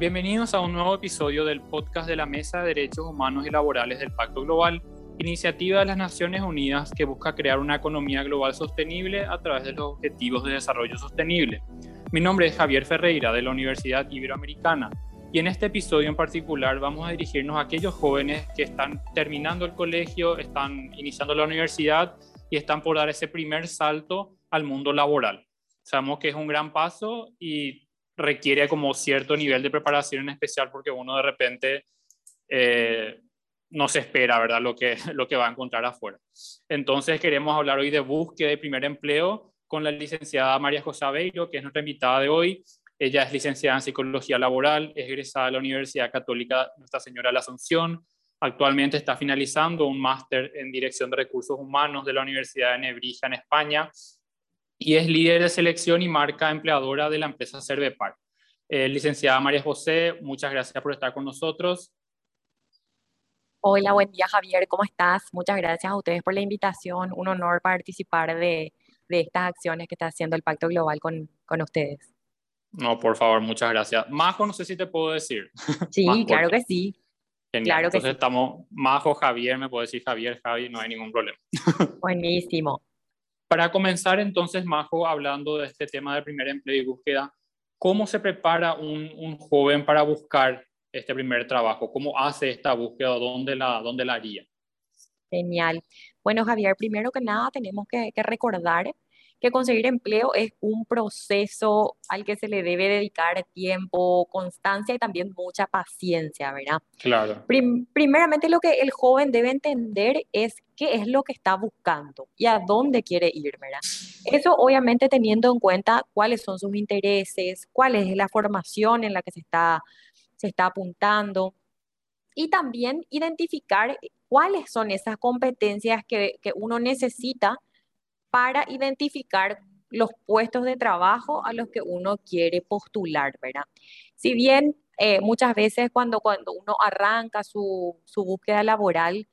Bienvenidos a un nuevo episodio del podcast de la Mesa de Derechos Humanos y Laborales del Pacto Global, iniciativa de las Naciones Unidas que busca crear una economía global sostenible a través de los Objetivos de Desarrollo Sostenible. Mi nombre es Javier Ferreira de la Universidad Iberoamericana y en este episodio en particular vamos a dirigirnos a aquellos jóvenes que están terminando el colegio, están iniciando la universidad y están por dar ese primer salto al mundo laboral. Sabemos que es un gran paso y requiere como cierto nivel de preparación en especial porque uno de repente eh, no se espera, ¿verdad? Lo que, lo que va a encontrar afuera. Entonces queremos hablar hoy de búsqueda de primer empleo con la licenciada María José Aveiro, que es nuestra invitada de hoy. Ella es licenciada en Psicología Laboral, es egresada de la Universidad Católica Nuestra Señora de la Asunción. Actualmente está finalizando un máster en Dirección de Recursos Humanos de la Universidad de Nebrija en España y es líder de selección y marca empleadora de la empresa Cervepar. Eh, licenciada María José, muchas gracias por estar con nosotros. Hola, buen día Javier, ¿cómo estás? Muchas gracias a ustedes por la invitación. Un honor participar de, de estas acciones que está haciendo el Pacto Global con, con ustedes. No, por favor, muchas gracias. Majo, no sé si te puedo decir. Sí, claro que sí. Genial. Claro Entonces que sí. estamos, Majo, Javier, me puedo decir Javier, Javi, no hay ningún problema. Buenísimo. Para comenzar entonces, Majo, hablando de este tema del primer empleo y búsqueda, ¿cómo se prepara un, un joven para buscar este primer trabajo? ¿Cómo hace esta búsqueda? ¿Dónde la, dónde la haría? Genial. Bueno, Javier, primero que nada tenemos que, que recordar que conseguir empleo es un proceso al que se le debe dedicar tiempo, constancia y también mucha paciencia, ¿verdad? Claro. Prim primeramente lo que el joven debe entender es qué es lo que está buscando y a dónde quiere ir, ¿verdad? Eso obviamente teniendo en cuenta cuáles son sus intereses, cuál es la formación en la que se está, se está apuntando y también identificar cuáles son esas competencias que, que uno necesita para identificar los puestos de trabajo a los que uno quiere postular, ¿verdad? Si bien eh, muchas veces cuando, cuando uno arranca su, su, búsqueda laboral,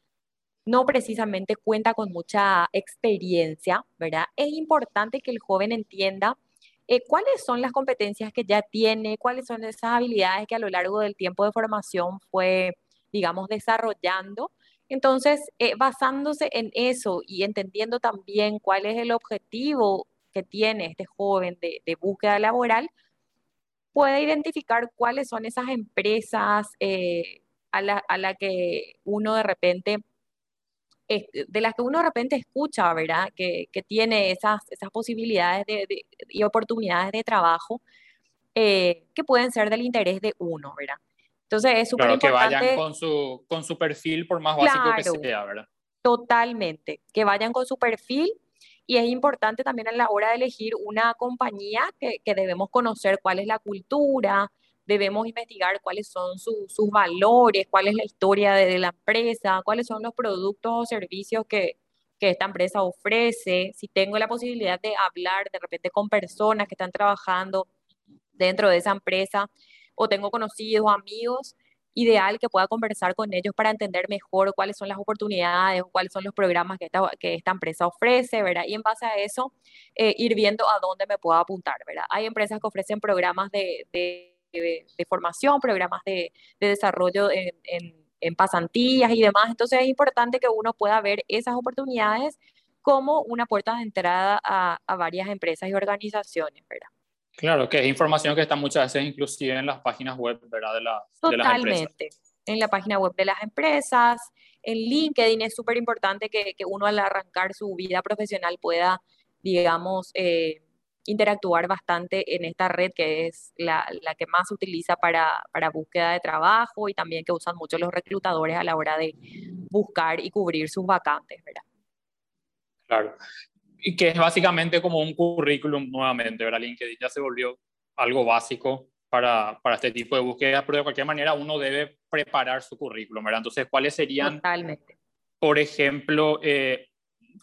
no precisamente cuenta con mucha experiencia, ¿verdad? Es importante que el joven entienda eh, cuáles son las competencias que ya tiene, cuáles son esas habilidades que a lo largo del tiempo de formación fue, digamos, desarrollando entonces, eh, basándose en eso y entendiendo también cuál es el objetivo que tiene este joven de, búsqueda laboral, puede identificar cuáles son esas empresas eh, a, la, a la que uno de repente de las que uno de repente escucha, ¿verdad? Que, que tiene esas, esas posibilidades de, de, y oportunidades de trabajo eh, que pueden ser del interés de uno, ¿verdad? Entonces es súper claro, importante. que vayan con su, con su perfil, por más básico claro, que sea, ¿verdad? Totalmente, que vayan con su perfil. Y es importante también a la hora de elegir una compañía que, que debemos conocer cuál es la cultura, debemos investigar cuáles son su, sus valores, cuál es la historia de, de, la empresa, cuáles son los productos o servicios que, que esta empresa ofrece, si tengo la posibilidad de hablar de repente con personas que están trabajando dentro de esa empresa, o tengo conocidos amigos, ideal que pueda conversar con ellos para entender mejor cuáles son las oportunidades cuáles son los programas que esta, que esta empresa ofrece, ¿verdad? Y en base a eso, eh, ir viendo a dónde me puedo apuntar, ¿verdad? Hay empresas que ofrecen programas de, de, de, de formación, programas de, desarrollo en, en, en pasantías y demás, entonces es importante que uno pueda ver esas oportunidades como una puerta de entrada a, a varias empresas y organizaciones, ¿verdad? Claro, que es información que está muchas veces inclusive en las páginas web ¿verdad? De, la, Totalmente. de las empresas. En la página web de las empresas, en LinkedIn es súper importante que, que, uno al arrancar su vida profesional pueda, digamos, eh, interactuar bastante en esta red que es la, la que más se utiliza para, para, búsqueda de trabajo y también que usan mucho los reclutadores a la hora de buscar y cubrir sus vacantes, ¿verdad? Claro y que es básicamente como un currículum nuevamente, ¿verdad? LinkedIn ya se volvió algo básico para, para este tipo de búsquedas, pero de cualquier manera uno debe preparar su currículum, ¿verdad? Entonces, ¿cuáles serían, Totalmente. por ejemplo, eh,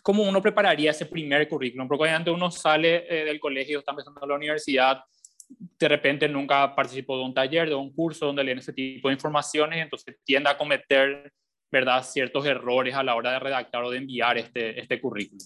cómo uno prepararía ese primer currículum? Porque obviamente uno sale eh, del colegio, está empezando a la universidad, de repente nunca participó de un taller, de un curso donde leen ese tipo de informaciones, entonces tiende a cometer, ¿verdad?, ciertos errores a la hora de redactar o de enviar este, este currículum.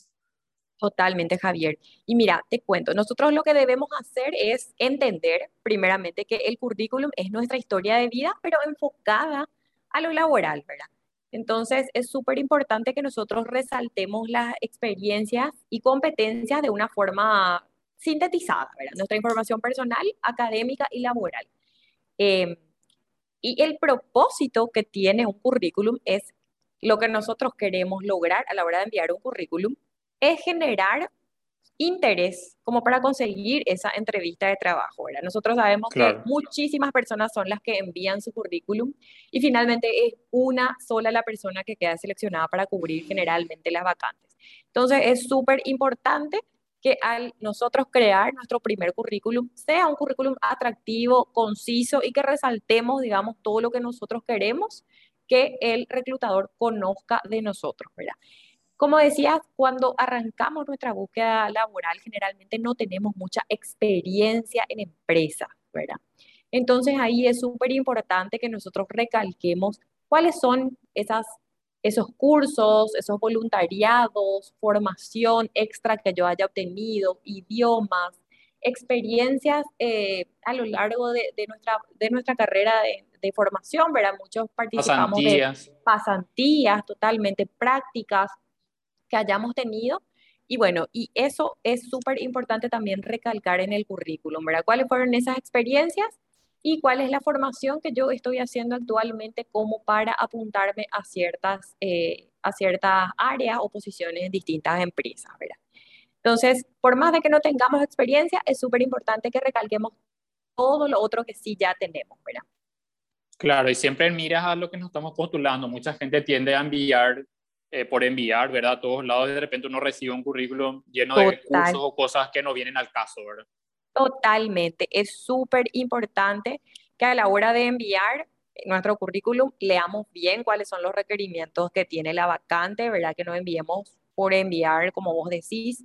Totalmente, Javier. Y mira, te cuento, nosotros lo que debemos hacer es entender, primeramente, que el currículum es nuestra historia de vida, pero enfocada a lo laboral, ¿verdad? Entonces, es súper importante que nosotros resaltemos las experiencias y competencias de una forma sintetizada, ¿verdad? Nuestra información personal, académica y laboral. Em, y el propósito que tiene un currículum es lo que nosotros queremos lograr a la hora de enviar un currículum, es generar interés como para conseguir esa entrevista de trabajo. ¿verdad? Nosotros sabemos que muchísimas personas son las que envían su currículum y finalmente es una sola la persona que queda seleccionada para cubrir generalmente las vacantes. Entonces es súper importante que al nosotros crear nuestro primer currículum sea un currículum atractivo, conciso y que resaltemos, digamos, todo lo que nosotros queremos que el reclutador conozca de nosotros, ¿verdad? Como decías, cuando arrancamos nuestra búsqueda laboral, generalmente no tenemos mucha experiencia en empresa, ¿verdad? Entonces ahí es súper importante que nosotros recalquemos cuáles son esas, esos cursos, esos voluntariados, formación extra que yo haya obtenido, idiomas, experiencias eh, a lo largo de, nuestra, de nuestra carrera de, formación, ¿verdad? Muchos participamos pasantías. de pasantías, totalmente prácticas, que hayamos tenido. Y bueno, y eso es súper importante también recalcar en el currículum, ¿verdad? ¿Cuáles fueron esas experiencias y cuál es la formación que yo estoy haciendo actualmente como para apuntarme a ciertas, eh, a ciertas áreas o posiciones en distintas empresas, ¿verdad? Entonces, por más de que no tengamos experiencia, es súper importante que recalquemos todo lo otro que sí ya tenemos, ¿verdad? Claro, y siempre miras a lo que nos estamos postulando. Mucha gente tiende a enviar eh, por enviar, ¿verdad? A todos lados, de repente uno recibe un currículum lleno de cursos o cosas que no vienen al caso, ¿verdad? Totalmente. Es súper importante que a la hora de enviar nuestro currículum leamos bien cuáles son los requerimientos que tiene la vacante, ¿verdad? Que no enviemos por enviar, como vos decís,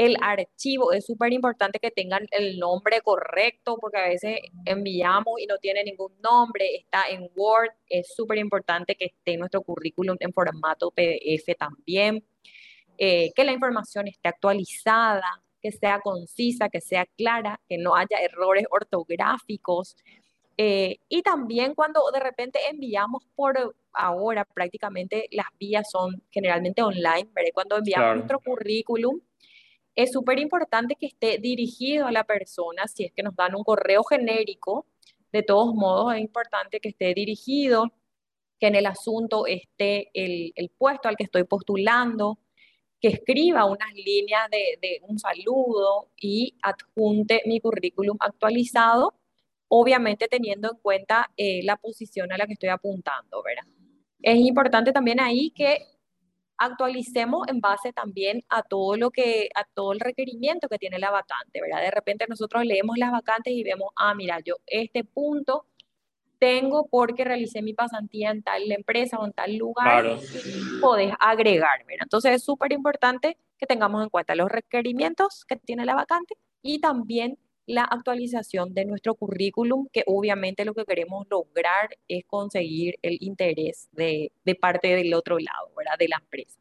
el archivo. Es súper importante que tengan el nombre correcto porque a veces enviamos y no tiene ningún nombre, está en Word. Es súper importante que esté nuestro currículum en formato PDF también, eh, que la información esté actualizada, que sea concisa, que sea clara, que no haya errores ortográficos. Eh, y también cuando de repente enviamos por ahora prácticamente las vías son generalmente online, ¿verdad? Cuando enviamos nuestro currículum, es súper importante que esté dirigido a la persona, si es que nos dan un correo genérico, de todos modos es importante que esté dirigido, que en el asunto esté el, puesto al que estoy postulando, que escriba unas líneas de, un saludo y adjunte mi currículum actualizado, obviamente teniendo en cuenta eh, la posición a la que estoy apuntando, ¿verdad? Es importante también ahí que actualicemos en base también a todo lo que, a todo el requerimiento que tiene la vacante, ¿verdad? De repente nosotros leemos las vacantes y vemos, ah, mira, yo este punto tengo porque realicé mi pasantía en tal empresa o en tal lugar, claro. podés agregar, ¿verdad? Entonces es súper importante que tengamos en cuenta los requerimientos que tiene la vacante y también la actualización de nuestro currículum, que obviamente lo que queremos lograr es conseguir el interés de, de parte del otro lado, ¿verdad? De la empresa.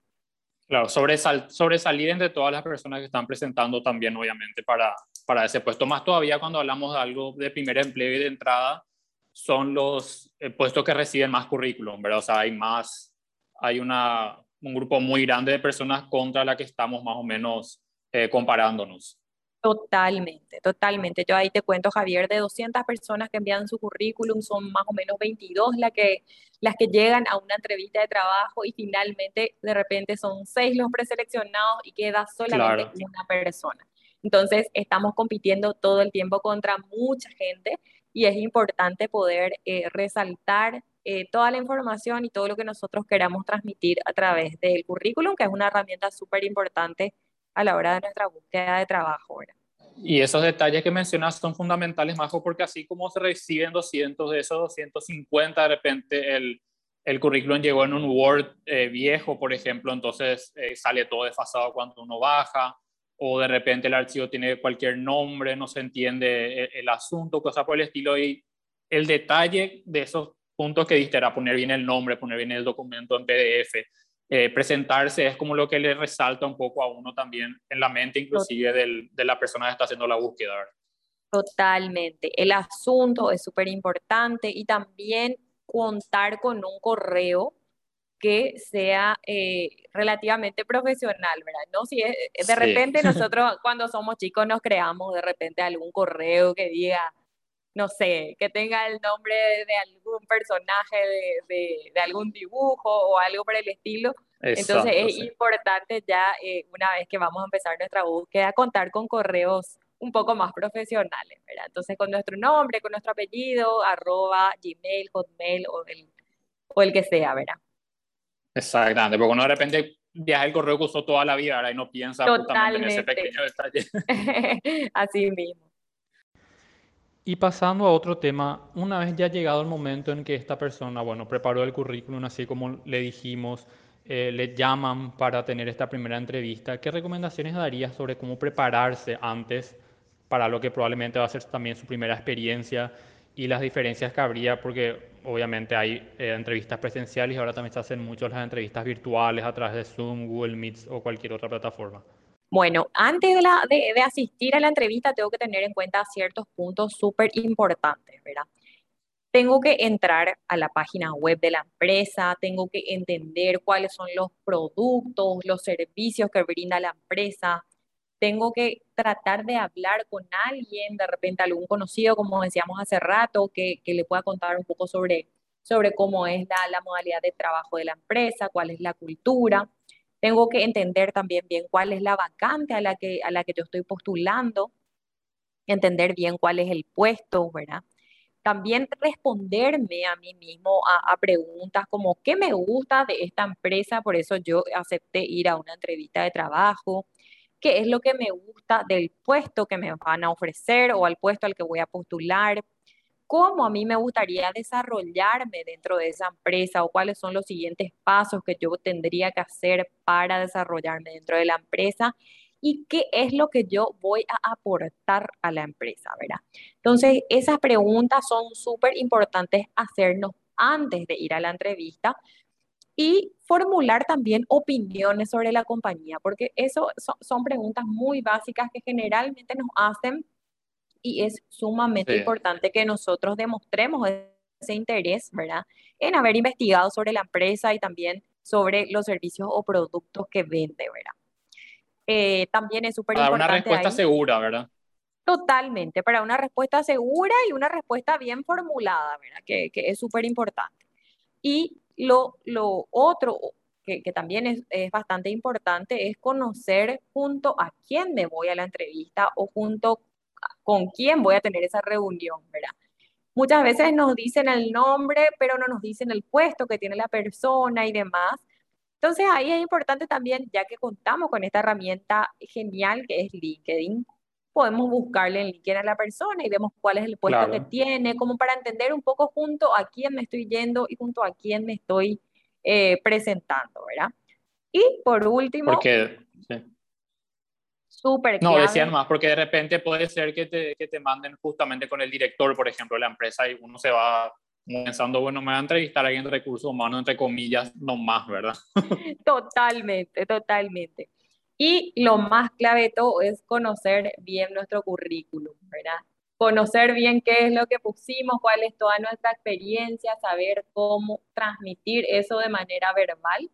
Claro, sobresal, sobresalir entre todas las personas que están presentando también, obviamente, para, para ese puesto. Más todavía cuando hablamos de algo de primer empleo y de entrada, son los eh, puestos que reciben más currículum, ¿verdad? O sea, hay más, hay una, un grupo muy grande de personas contra la que estamos más o menos eh, comparándonos. Totalmente, totalmente. Yo ahí te cuento, Javier, de 200 personas que envían su currículum, son más o menos 22 las que, las que llegan a una entrevista de trabajo y finalmente de repente son 6 los preseleccionados y queda solamente una persona. Entonces, estamos compitiendo todo el tiempo contra mucha gente y es importante poder eh, resaltar eh, toda la información y todo lo que nosotros queramos transmitir a través del currículum, que es una herramienta súper importante a la hora de nuestra búsqueda de trabajo. Y esos detalles que mencionas son fundamentales, Majo, porque así como se reciben 200 de esos 250, de repente el, el currículum llegó en un Word eh, viejo, por ejemplo, entonces eh, sale todo desfasado cuando uno baja, o de repente el archivo tiene cualquier nombre, no se entiende el, el asunto, cosas por el estilo, y el detalle de esos puntos que diste era poner bien el nombre, poner bien el documento en PDF, eh, presentarse es como lo que le resalta un poco a uno también en la mente, inclusive del, de la persona que está haciendo la búsqueda. Totalmente. El asunto es súper importante y también contar con un correo que sea eh, relativamente profesional, ¿verdad? No si de repente nosotros cuando somos chicos nos creamos de repente algún correo que diga, no sé, que tenga el nombre de, algún personaje de, de, algún dibujo o algo por el estilo. Entonces es importante ya eh, una vez que vamos a empezar nuestra búsqueda contar con correos un poco más profesionales, ¿verdad? Entonces con nuestro nombre, con nuestro apellido, arroba, gmail, hotmail o el, o el que sea, ¿verdad? Exactamente, porque uno de repente viaja el correo que usó toda la vida ¿verdad? y no piensa justamente en ese pequeño detalle. Así mismo. Y pasando a otro tema, una vez ya llegado el momento en que esta persona, bueno, preparó el currículum, así como le dijimos, eh, le llaman para tener esta primera entrevista, ¿qué recomendaciones darías sobre cómo prepararse antes para lo que probablemente va a ser también su primera experiencia y las diferencias que habría? Porque obviamente hay eh, entrevistas presenciales y ahora también se hacen muchas las entrevistas virtuales a través de Zoom, Google Meets o cualquier otra plataforma. Bueno, antes de, la, de, asistir a la entrevista tengo que tener en cuenta ciertos puntos súper importantes, ¿verdad? Tengo que entrar a la página web de la empresa, tengo que entender cuáles son los productos, los servicios que brinda la empresa, tengo que tratar de hablar con alguien, de repente algún conocido, como decíamos hace rato, que, le pueda contar un poco sobre, sobre cómo es la, la modalidad de trabajo de la empresa, cuál es la cultura. Tengo que entender también bien cuál es la vacante a la que, a la que yo estoy postulando, entender bien cuál es el puesto, ¿verdad? También responderme a mí mismo a, a preguntas como qué me gusta de esta empresa, por eso yo acepté ir a una entrevista de trabajo, qué es lo que me gusta del puesto que me van a ofrecer o al puesto al que voy a postular, cómo a mí me gustaría desarrollarme dentro de esa empresa o cuáles son los siguientes pasos que yo tendría que hacer para desarrollarme dentro de la empresa y qué es lo que yo voy a aportar a la empresa, ¿verdad? Entonces, esas preguntas son súper importantes hacernos antes de ir a la entrevista y formular también opiniones sobre la compañía, porque eso son, preguntas muy básicas que generalmente nos hacen y es sumamente importante que nosotros demostremos ese interés, ¿verdad? En haber investigado sobre la empresa y también sobre los servicios o productos que vende, ¿verdad? Eh, también es súper importante. Para una respuesta segura, ¿verdad? Totalmente, para una respuesta segura y una respuesta bien formulada, ¿verdad? Que, que es súper importante. Y lo, lo otro que, que también es, es, bastante importante es conocer junto a quién me voy a la entrevista o junto con quién voy a tener esa reunión, ¿verdad? Muchas veces nos dicen el nombre, pero no nos dicen el puesto que tiene la persona y demás. Entonces ahí es importante también, ya que contamos con esta herramienta genial que es LinkedIn, podemos buscarle en LinkedIn a la persona y vemos cuál es el puesto que tiene, como para entender un poco junto a quién me estoy yendo y junto a quién me estoy eh, presentando, ¿verdad? Y por último... Porque, Súper No, decían más, porque de repente puede ser que te, que te manden justamente con el director, por ejemplo, de la empresa y uno se va pensando, bueno, me va a entrevistar alguien de recursos humanos, entre comillas, no más, ¿verdad? Totalmente, totalmente. Y lo más clave de todo es conocer bien nuestro currículum, ¿verdad? Conocer bien qué es lo que pusimos, cuál es toda nuestra experiencia, saber cómo transmitir eso de manera verbal,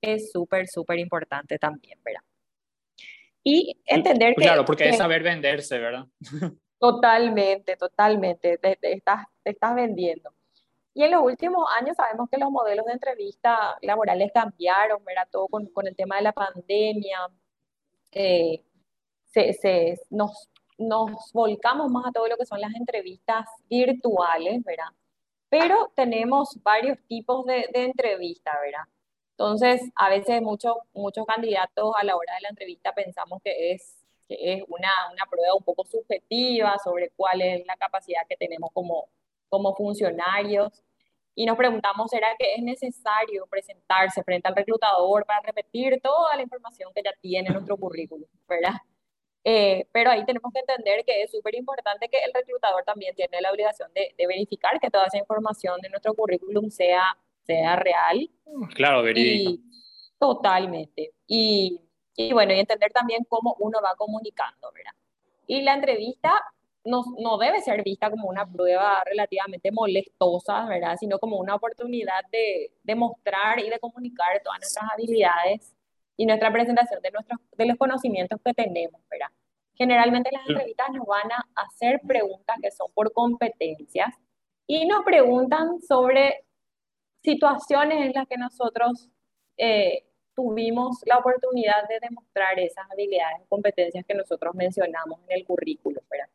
es súper, súper importante también, ¿verdad? Y entender que... Claro, porque es saber venderse, ¿verdad? Totalmente, totalmente, te, estás, te estás vendiendo. Y en los últimos años sabemos que los modelos de entrevista laborales cambiaron, ¿verdad? Todo con, con el tema de la pandemia, eh, se, nos, nos volcamos más a todo lo que son las entrevistas virtuales, ¿verdad? Pero tenemos varios tipos de, de entrevistas, ¿verdad? Entonces, a veces muchos, muchos candidatos a la hora de la entrevista pensamos que es, que es una, una prueba un poco subjetiva sobre cuál es la capacidad que tenemos como, como funcionarios y nos preguntamos, ¿será que es necesario presentarse frente al reclutador para repetir toda la información que ya tiene nuestro currículum, verdad? Eh, pero ahí tenemos que entender que es súper importante que el reclutador también tiene la obligación de, de, verificar que toda esa información de nuestro currículum sea, sea real. Claro, verídica. Totalmente. Y, y bueno, y entender también cómo uno va comunicando, ¿verdad? Y la entrevista no, no, debe ser vista como una prueba relativamente molestosa, ¿verdad? Sino como una oportunidad de, de mostrar y de comunicar todas nuestras habilidades y nuestra presentación de, nuestros, de los conocimientos que tenemos, ¿verdad? Generalmente las entrevistas nos van a hacer preguntas que son por competencias y nos preguntan sobre situaciones en las que nosotros eh, tuvimos la oportunidad de demostrar esas habilidades y competencias que nosotros mencionamos en el currículo, ¿verdad?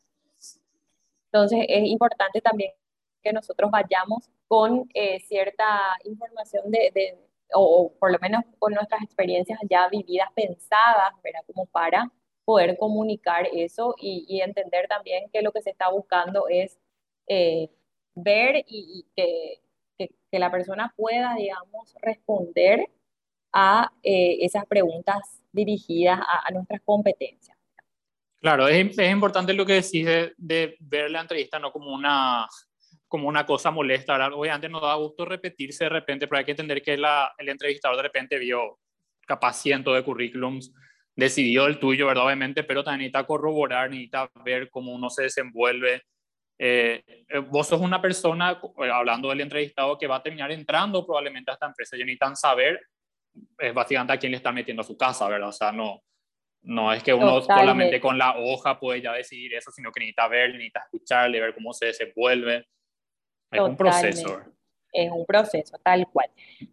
Entonces es importante también que nosotros vayamos con eh, cierta información de, de o, por lo menos con nuestras experiencias ya vividas, pensadas, ¿verdad? Como para poder comunicar eso y, y entender también que lo que se está buscando es eh, ver y, que, que, la persona pueda, digamos, responder a eh, esas preguntas dirigidas a, a nuestras competencias. Claro, es, es, importante lo que decís de, de, ver la entrevista no como una, como una cosa molesta. ¿verdad? Obviamente no da gusto repetirse de repente, pero hay que entender que la, el entrevistador de repente vio capaz cientos de currículums, decidió el tuyo, ¿verdad? Obviamente, pero también necesita corroborar, necesita ver cómo uno se desenvuelve. Eh, eh vos sos una persona, eh, hablando del entrevistado, que va a terminar entrando probablemente a esta empresa y necesitan saber, es básicamente a quién le está metiendo a su casa, ¿verdad? O sea, no, no es que uno Totalmente. solamente con la hoja puede ya decidir eso, sino que necesita ver, necesita escucharle, ver cómo se desenvuelve. Es Totalmente. un proceso. Es un proceso, tal cual.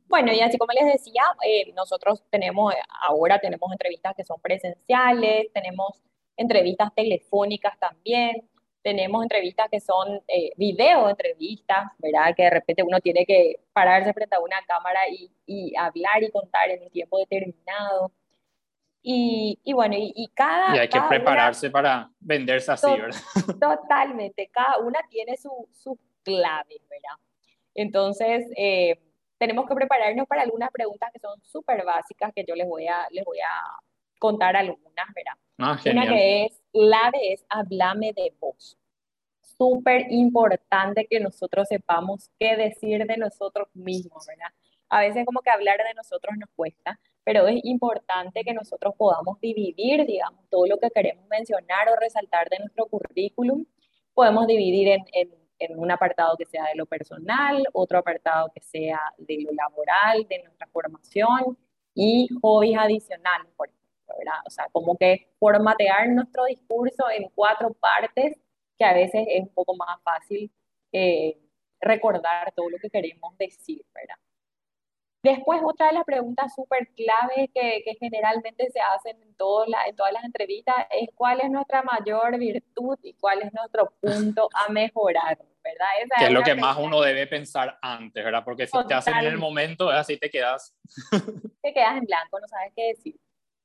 Bueno, y así como les decía, eh, nosotros tenemos, ahora tenemos entrevistas que son presenciales, tenemos entrevistas telefónicas también, tenemos entrevistas que son eh, video entrevistas, ¿verdad? Que de repente uno tiene que pararse frente a una cámara y, y hablar y contar en un tiempo determinado. Y, y bueno, y, y, cada... Y hay cada que prepararse una, para venderse así, ¿verdad? Totalmente, cada una tiene su, su clave, ¿verdad? Entonces, eh, tenemos que prepararnos para algunas preguntas que son súper básicas, que yo les voy a, les voy a contar algunas, ¿verdad? Ah, una que es, la de es hablame de vos. Súper importante que nosotros sepamos qué decir de nosotros mismos, ¿verdad? A veces como que hablar de nosotros nos cuesta, pero es importante que nosotros podamos dividir, digamos, todo lo que queremos mencionar o resaltar de nuestro currículum. Podemos dividir en, en un apartado que sea de lo personal, otro apartado que sea de lo laboral, de nuestra formación y hobbies adicionales, por ejemplo, ¿verdad? O sea, como que formatear nuestro discurso en cuatro partes que a veces es un poco más fácil eh, recordar todo lo que queremos decir, ¿verdad? Después, otra de las preguntas súper claves que, que, generalmente se hacen en, todo la, en todas las entrevistas es cuál es nuestra mayor virtud y cuál es nuestro punto a mejorar, ¿verdad? Esa que es, es lo que más uno debe pensar antes, ¿verdad? Porque si Total. te hacen en el momento, así te quedas. te quedas en blanco, no sabes qué decir.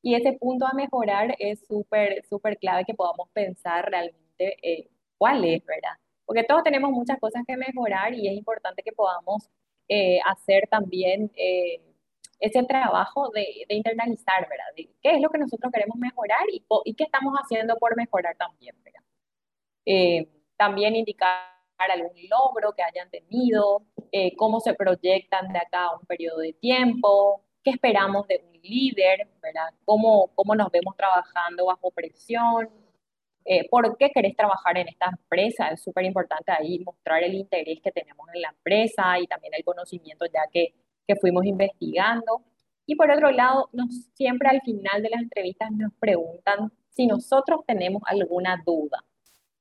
Y ese punto a mejorar es súper, súper clave que podamos pensar realmente eh, cuál es, ¿verdad? Porque todos tenemos muchas cosas que mejorar y es importante que podamos eh, hacer también eh, ese trabajo de, de, internalizar, ¿verdad? De qué es lo que nosotros queremos mejorar y, y qué estamos haciendo por mejorar también, ¿verdad? Eh, también indicar algún logro que hayan tenido, eh, cómo se proyectan de acá a un periodo de tiempo, qué esperamos de un líder, ¿verdad? Cómo, cómo nos vemos trabajando bajo presión, eh, por qué querés trabajar en esta empresa. Es súper importante ahí mostrar el interés que tenemos en la empresa y también el conocimiento ya que, que fuimos investigando. Y por otro lado, nos, siempre al final de las entrevistas nos preguntan si nosotros tenemos alguna duda.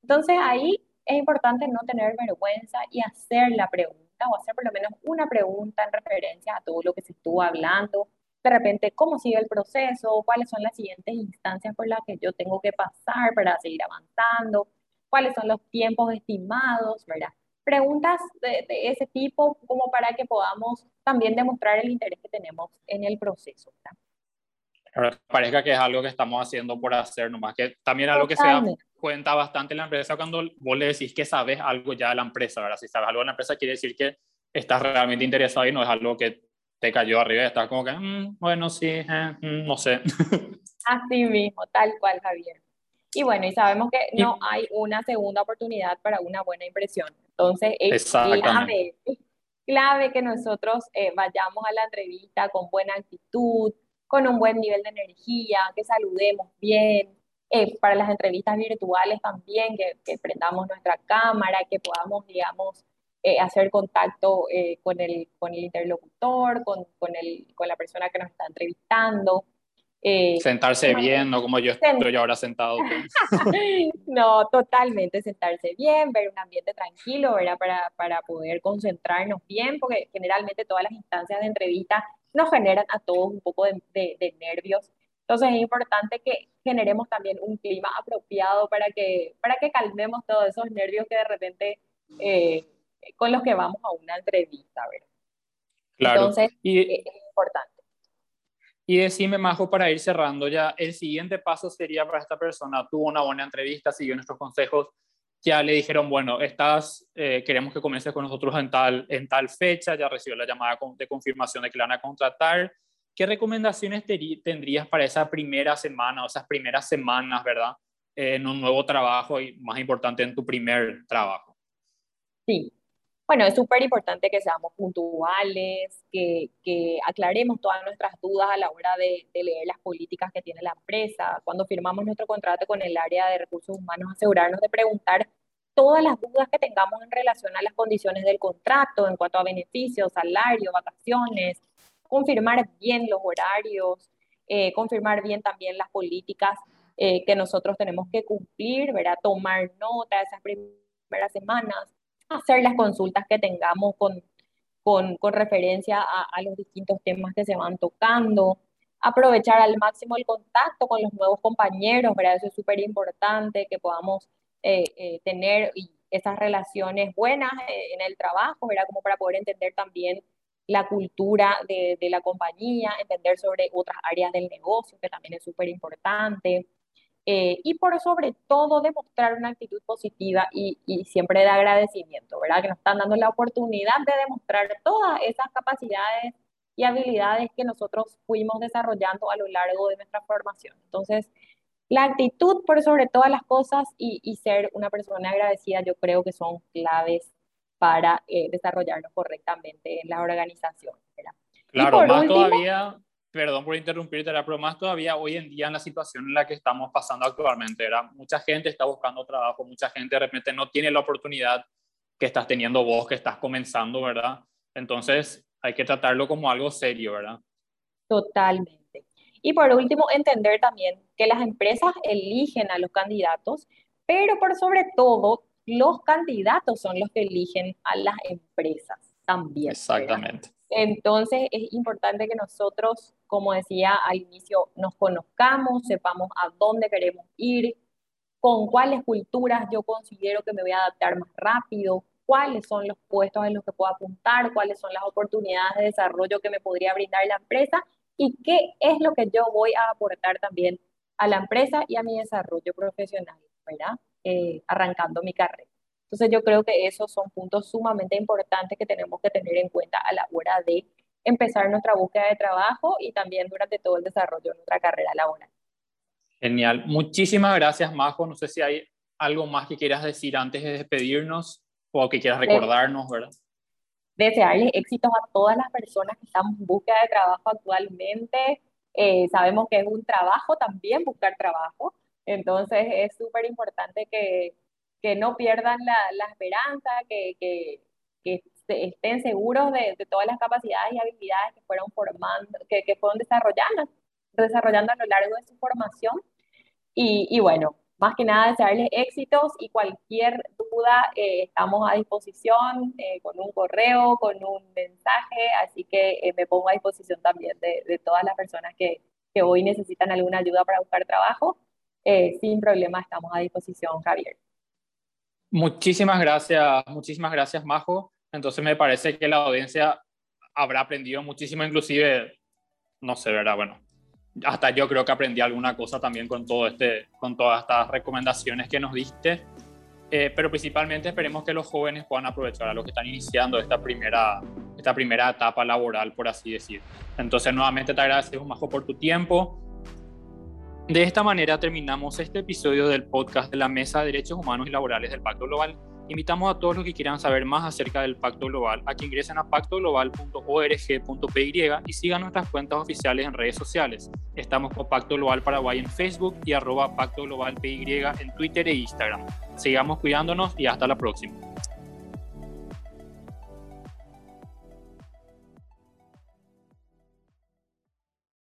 Entonces ahí es importante no tener vergüenza y hacer la pregunta o hacer por lo menos una pregunta en referencia a todo lo que se estuvo hablando, de repente cómo sigue el proceso, cuáles son las siguientes instancias por las que yo tengo que pasar para seguir avanzando, cuáles son los tiempos estimados, ¿verdad? Preguntas de, ese tipo como para que podamos también demostrar el interés que tenemos en el proceso. Ahora, parezca que es algo que estamos haciendo por hacer nomás, que también algo que se da cuenta bastante en la empresa cuando vos le decís que sabes algo ya de la empresa, ¿verdad? Si sabes algo de la empresa quiere decir que estás realmente interesado y no es algo que te cayó arriba y estás como que, mmm, bueno, sí, eh, mm, no sé. Así mismo, tal cual, Javier. Y bueno, y sabemos que no hay una segunda oportunidad para una buena impresión. Entonces, es clave, clave que nosotros eh, vayamos a la entrevista con buena actitud, con un buen nivel de energía, que saludemos bien. Eh, para las entrevistas virtuales también, que, que, prendamos nuestra cámara, que podamos, digamos, eh, hacer contacto con, el, con el interlocutor, con, con, el, con la persona que nos está entrevistando. Eh, sentarse bien, no como yo estoy ahora sentado. no, totalmente sentarse bien, ver un ambiente tranquilo, ¿verdad? Para, para poder concentrarnos bien, porque generalmente todas las instancias de entrevista nos generan a todos un poco de, de, nervios. Entonces es importante que generemos también un clima apropiado para que, para que calmemos todos esos nervios que de repente eh, con los que vamos a una entrevista, ¿verdad? Claro. Entonces y... es importante. Y decime, Majo, para ir cerrando ya, el siguiente paso sería para esta persona, tuvo una buena entrevista, siguió nuestros consejos, ya le dijeron, bueno, estás, eh, queremos que comiences con nosotros en tal, en tal fecha, ya recibió la llamada de confirmación de que la van a contratar. ¿Qué recomendaciones tendrías para esa primera semana o esas primeras semanas, verdad, en un nuevo trabajo y más importante en tu primer trabajo? Sí, bueno, es súper importante que seamos puntuales, que, que, aclaremos todas nuestras dudas a la hora de, de, leer las políticas que tiene la empresa. Cuando firmamos nuestro contrato con el área de recursos humanos, asegurarnos de preguntar todas las dudas que tengamos en relación a las condiciones del contrato, en cuanto a beneficios, salario, vacaciones, confirmar bien los horarios, eh, confirmar bien también las políticas eh, que nosotros tenemos que cumplir, ¿verdad? tomar nota de esas primeras semanas hacer las consultas que tengamos con, con, con referencia a, a, los distintos temas que se van tocando, aprovechar al máximo el contacto con los nuevos compañeros, ¿verdad? Eso es súper importante, que podamos eh, eh, tener esas relaciones buenas eh, en el trabajo, ¿verdad? Como para poder entender también la cultura de, de la compañía, entender sobre otras áreas del negocio, que también es súper importante. Eh, y por sobre todo demostrar una actitud positiva y, y, siempre de agradecimiento, ¿verdad? Que nos están dando la oportunidad de demostrar todas esas capacidades y habilidades que nosotros fuimos desarrollando a lo largo de nuestra formación. Entonces, la actitud por sobre todas las cosas y, y ser una persona agradecida yo creo que son claves para eh, desarrollarnos correctamente en la organización. ¿verdad? Claro, más todavía perdón por interrumpirte, pero más todavía hoy en día en la situación en la que estamos pasando actualmente, era mucha gente está buscando trabajo, mucha gente de repente no tiene la oportunidad que estás teniendo vos, que estás comenzando, ¿verdad? Entonces hay que tratarlo como algo serio, ¿verdad? Totalmente. Y por último, entender también que las empresas eligen a los candidatos, pero por sobre todo, los candidatos son los que eligen a las empresas también. Exactamente. Entonces es importante que nosotros, como decía al inicio, nos conozcamos, sepamos a dónde queremos ir, con cuáles culturas yo considero que me voy a adaptar más rápido, cuáles son los puestos en los que puedo apuntar, cuáles son las oportunidades de desarrollo que me podría brindar la empresa y qué es lo que yo voy a aportar también a la empresa y a mi desarrollo profesional, ¿verdad? Eh, arrancando mi carrera. Entonces yo creo que esos son puntos sumamente importantes que tenemos que tener en cuenta a la hora de empezar nuestra búsqueda de trabajo y también durante todo el desarrollo de nuestra carrera laboral. Genial. Muchísimas gracias, Majo. No sé si hay algo más que quieras decir antes de despedirnos o que quieras recordarnos, ¿verdad? Desearles éxitos a todas las personas que estamos en búsqueda de trabajo actualmente. Eh, sabemos que es un trabajo también buscar trabajo, entonces es súper importante que, que no pierdan la, la esperanza, que, que, que, estén seguros de, de, todas las capacidades y habilidades que fueron formando, que, que fueron desarrollando, desarrollando a lo largo de su formación. Y, y bueno, más que nada desearles éxitos y cualquier duda eh, estamos a disposición eh, con un correo, con un mensaje, así que eh, me pongo a disposición también de, de todas las personas que, que, hoy necesitan alguna ayuda para buscar trabajo. sin problema estamos a disposición, Javier. Muchísimas gracias, muchísimas gracias, Majo. Entonces me parece que la audiencia habrá aprendido muchísimo, inclusive, no sé, ¿verdad? Bueno, hasta yo creo que aprendí alguna cosa también con, todo este, con todas estas recomendaciones que nos diste. Eh, pero principalmente esperemos que los jóvenes puedan aprovechar a los que están iniciando esta primera, esta primera etapa laboral, por así decir. Entonces, nuevamente te agradecemos, Majo, por tu tiempo. De esta manera terminamos este episodio del podcast de la Mesa de Derechos Humanos y Laborales del Pacto Global. Invitamos a todos los que quieran saber más acerca del Pacto Global a que ingresen a pactoglobal.org.py y sigan nuestras cuentas oficiales en redes sociales. Estamos con Pacto Global Paraguay en Facebook y arroba Pacto Global PY en Twitter e Instagram. Sigamos cuidándonos y hasta la próxima.